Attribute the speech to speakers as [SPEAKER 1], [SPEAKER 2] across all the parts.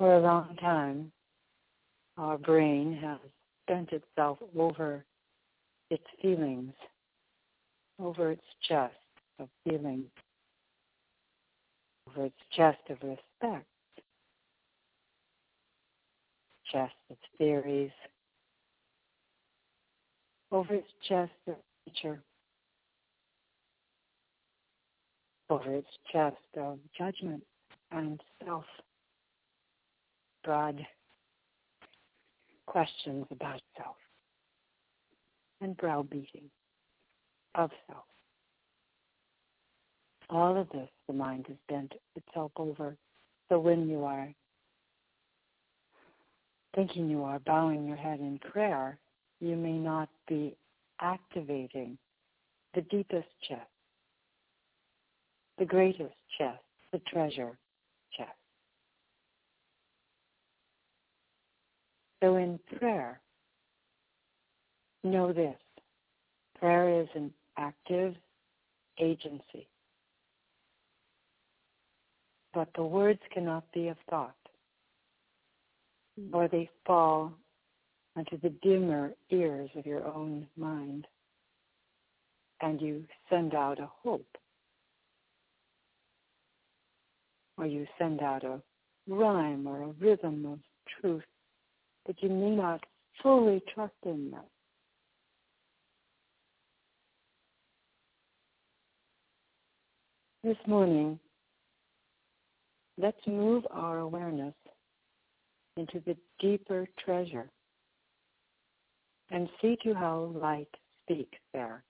[SPEAKER 1] For a long time, our brain has bent itself over its feelings, over its chest of feelings, over its chest of respect, chest of theories, over its chest of nature, over its chest of judgment and self, broad questions about self, and browbeating of self. All of this, the mind has bent itself over. So when you are thinking you are bowing your head in prayer, you may not be activating the deepest chest, the greatest chest, the treasure chest. So in prayer, know this. Prayer is an active agency. But the words cannot be of thought, hmm. or they fall onto the dimmer ears of your own mind, and you send out a hope, or you send out a rhyme or a rhythm of truth that you may not fully trust in that. This morning, let's move our awareness into the deeper treasure and see to how light speaks there.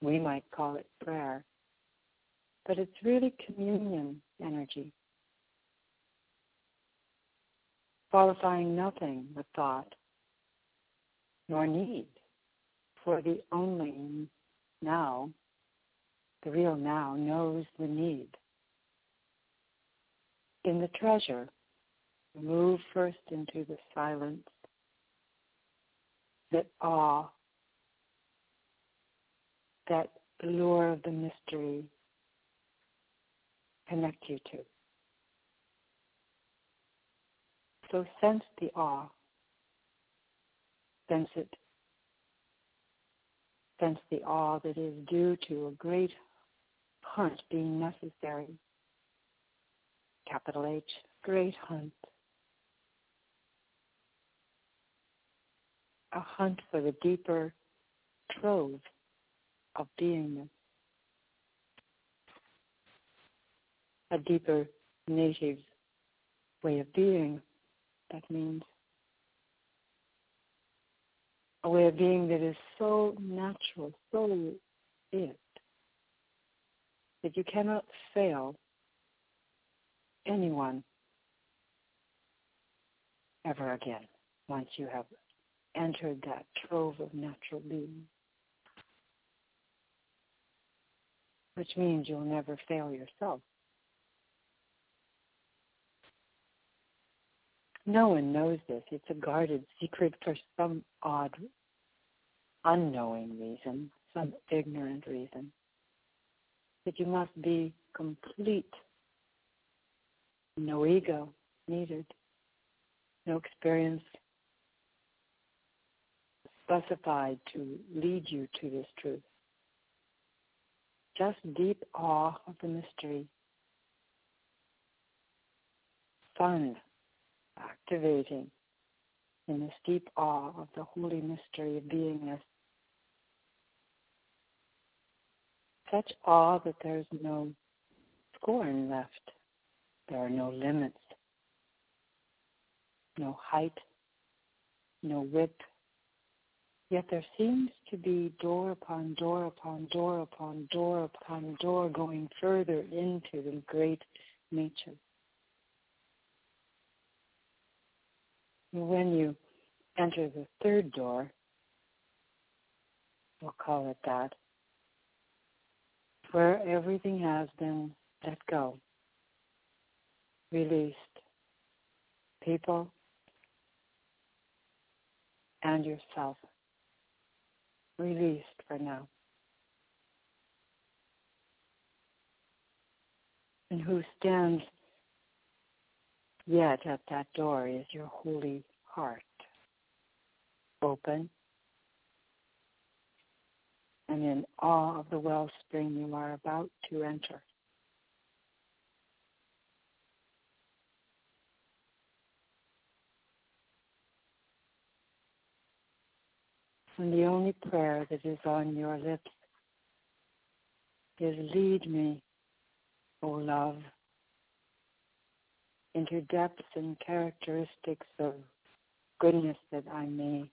[SPEAKER 1] We might call it prayer, but it's really communion energy. Qualifying nothing with thought nor need for the only now, the real now knows the need. In the treasure, move first into the silence that awe, that lure of the mystery connect you to. So sense the awe. Sense it. Sense the awe that is due to a great hunt being necessary. Capital H, great hunt. A hunt for the deeper trove of beingness. A deeper native way of being that means a way of being that is so natural, so it, that you cannot fail anyone ever again once you have entered that trove of natural being. Which means you'll never fail yourself. No one knows this. It's a guarded secret for some odd, unknowing reason, some ignorant reason. That you must be complete. No ego needed. No experience specified to lead you to this truth. Just deep awe of the mystery. Fun activating in this deep awe of the holy mystery of beingness. Such awe that there's no scorn left. There are no limits, no height, no width. Yet there seems to be door upon door upon door upon door upon door going further into the great nature. When you enter the third door, we'll call it that, where everything has been let go, released, people and yourself, released for now. And who stands Yet at that door is your holy heart, open and in awe of the wellspring you are about to enter. And the only prayer that is on your lips is lead me, O love, into depths and characteristics of goodness that I may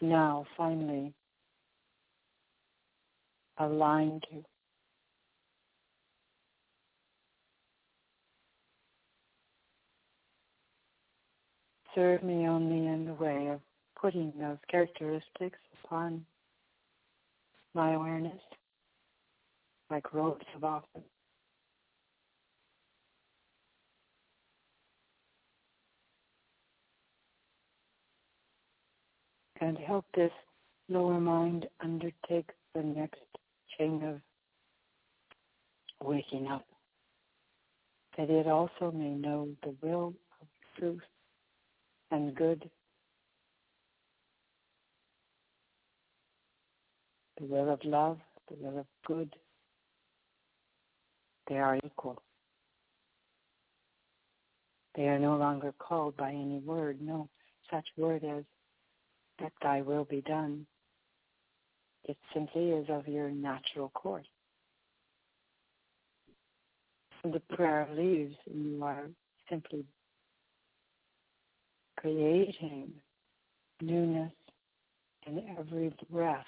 [SPEAKER 1] now finally align to. Serve me only in the way of putting those characteristics upon my awareness like robes of office. And help this lower mind undertake the next chain of waking up, that it also may know the will of truth and good the will of love, the will of good, they are equal. They are no longer called by any word, no such word as that thy will be done. It simply is of your natural course. The prayer leaves and you are simply creating newness in every breath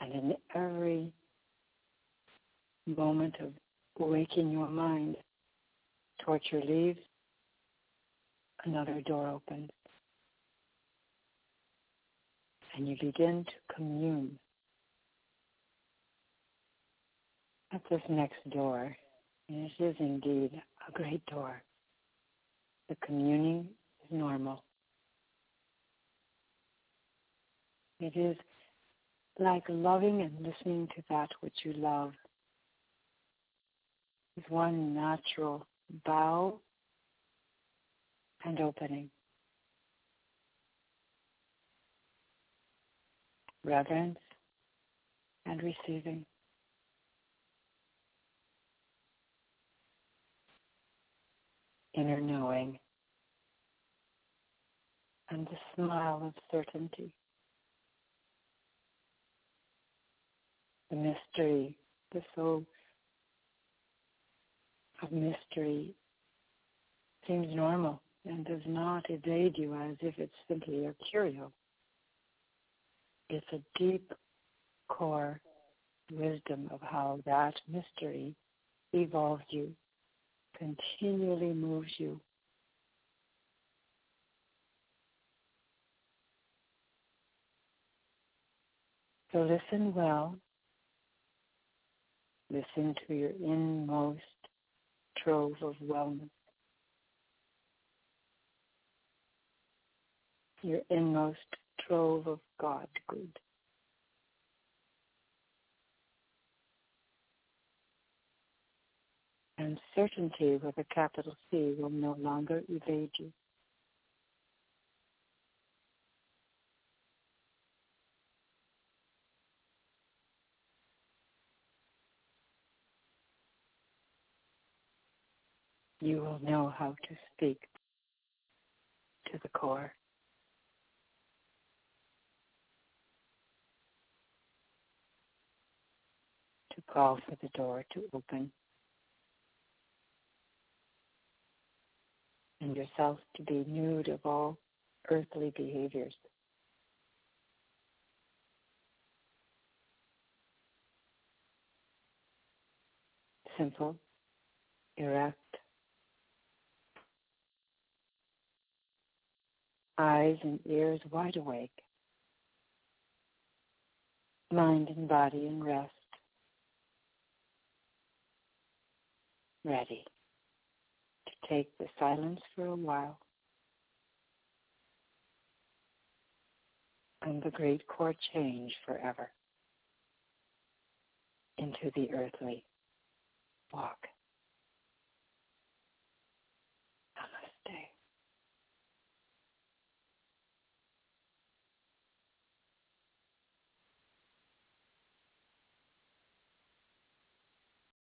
[SPEAKER 1] and in every moment of waking your mind, torture leaves, another door opens. And you begin to commune at this next door. And it is indeed a great door. The communing is normal. It is like loving and listening to that which you love is one natural bow and opening. Reverence and receiving. Inner knowing and the smile of certainty. the mystery, the soul of mystery seems normal and does not evade you as if it's simply a curio. It's a deep core wisdom of how that mystery evolves you, continually moves you. So listen well Listen to your inmost trove of wellness. Your inmost trove of God good. And certainty with a capital C will no longer evade you. you will know how to speak to the core. Call for the door to open. And yourself to be nude of all earthly behaviors. Simple, erect, eyes and ears wide awake, mind and body in rest, ready to take the silence for a while and the great core change forever into the earthly walk.